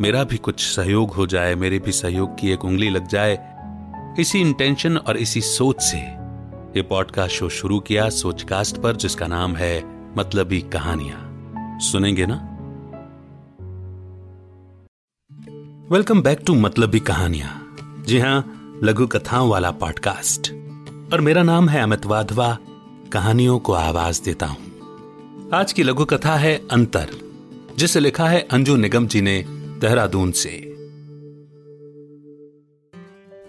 मेरा भी कुछ सहयोग हो जाए, मेरे भी सहयोग की एक उंगली लग जाए। इसी इंटेंशन और इसी सोच से ये पॉडकास्ट शो शुरू किया सोचकास्ट पर, जिसका नाम है मतलबी कहानियाँ। सुनेंगे ना? वेलकम बैक टू मतलबी कहानियाँ। जी हाँ, लघु कथाओं वाला पॉडकास्ट और मेरा नाम है अमित वाधवा, कहानियों को आवाज़ देता हूँ। आज की लघु कथा है अंतर, जिसे लिखा है अंजू निगम जी ने देहरादून से।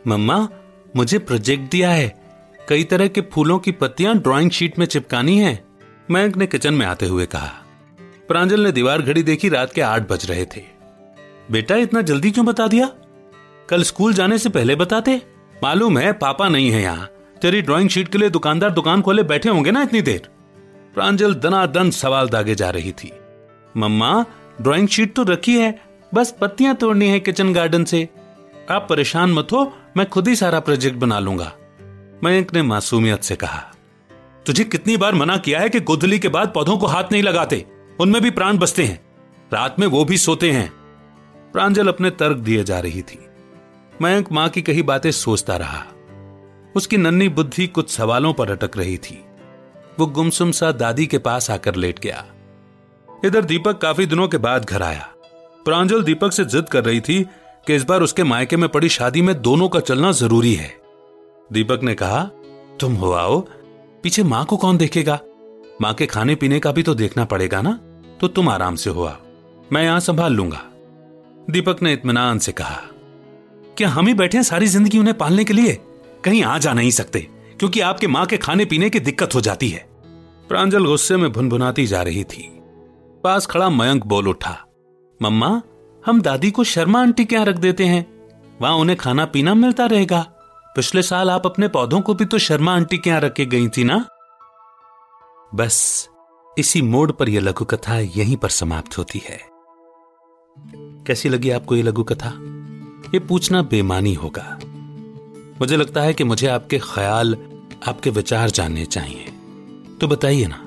मम्मा, मुझे प्रोजेक्ट दिया है। कई तरह के फूलों की पत्तियाँ ड्राइंग शीट में चिपकानी है। मयंक ने किचन में आते हुए कहा। प्रांजल ने दीवार घड़ी देखी, रात के आठ बज रहे थे। बेटा, इतना जल्दी क्यों बता दिया? कल स्कूल जाने से पहले बताते। मालूम है, पापा नहीं है यहाँ। तेरी ड्राइंग शीट के लिए दुकानदार दुकान खोले बैठे होंगे ना इतनी देर? प्रांजल दनादन सवाल दागे जा रही थी। मम्मा ड्राइंग शीट तो रखी है बस पत्तियाँ तोड़नी है किचन गार्डन से। आप परेशान मत हो, मैं खुद ही सारा प्रोजेक्ट बना लूँगा। मयंक ने मासूमियत से कहा, तुझे कितनी बार मना किया है कि गोधली के बाद पौधों को हाथ नहीं लगाते? उनमें भी प्राण बसते हैं। रात में वो भी सोते हैं। प्रांजल अपने तर्क दिए जा रही थी। मयंक माँ की कही बातें सोचता रहा। उसकी नन्ही बुद्धि कुछ सवालों पर अटक रही थी। वो गुमसुम सा दादी के पास आकर लेट गया। इधर दीपक काफ़ी दिनों के बाद घर आया। प्रांजल दीपक से जिद कर रही थी कि इस बार उसके मायके में पड़ी शादी में दोनों का चलना ज़रूरी है। दीपक ने कहा, तुम हो आओ, पीछे माँ को कौन देखेगा? माँ के खाने पीने का भी तो देखना पड़ेगा ना तो तुम आराम से हो आओ, मैं यहाँ संभाल लूँगा। दीपक ने इतमान से कहा, क्या हम ही बैठे हैं सारी ज़िंदगी उन्हें पालने के लिए? कहीं आ जा नहीं सकते, क्योंकि आपके माँ के खाने पीने की दिक्कत हो जाती है। प्रांजल गुस्से में भुनभुनाती जा रही थी। पास खड़ा मयंक बोल उठा मम्मा, हम दादी को शर्मा आंटी के यहाँ रख देते हैं। वहाँ उन्हें खाना पीना मिलता रहेगा। पिछले साल आप अपने पौधों को भी तो शर्मा आंटी के यहाँ रख गई थी ना? बस, इसी मोड़ पर यह लघु कथा यहीं पर समाप्त होती है। कैसी लगी आपको यह लघु कथा ये पूछना बेमानी होगा। मुझे लगता है कि मुझे आपके ख्याल, आपके विचार जानने चाहिए। तो बताइए ना,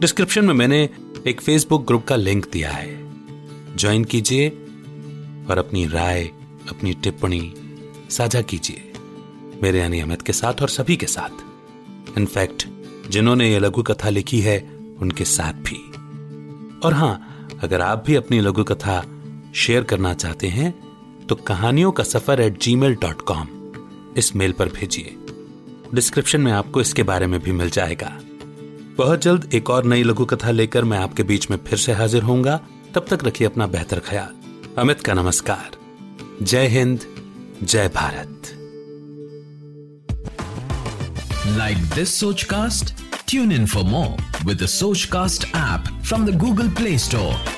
डिस्क्रिप्शन में मैंने एक फेसबुक ग्रुप का लिंक दिया है। ज्वाइन कीजिए और अपनी राय, अपनी टिप्पणी साझा कीजिए। मेरे यानी अमित के साथ और सभी के साथ। इनफैक्ट जिन्होंने ये लघु कथा लिखी है, उनके साथ भी। और हाँ, अगर आप भी अपनी लघु कथा शेयर करना चाहते हैं तो कहानियों का सफ़र at gmail dot com इस मेल पर भेजिए। डिस्क्रिप्शन में आपको इसके बारे में भी मिल जाएगा। बहुत जल्द एक और नई लघु कथा लेकर मैं आपके बीच में फिर से हाजिर होऊँगा। तब तक रखिए अपना बेहतर ख्याल। अमित का नमस्कार। जय हिंद, जय Bharat. Like this Sochcast tune in for more with Sochcast app from the Google Play Store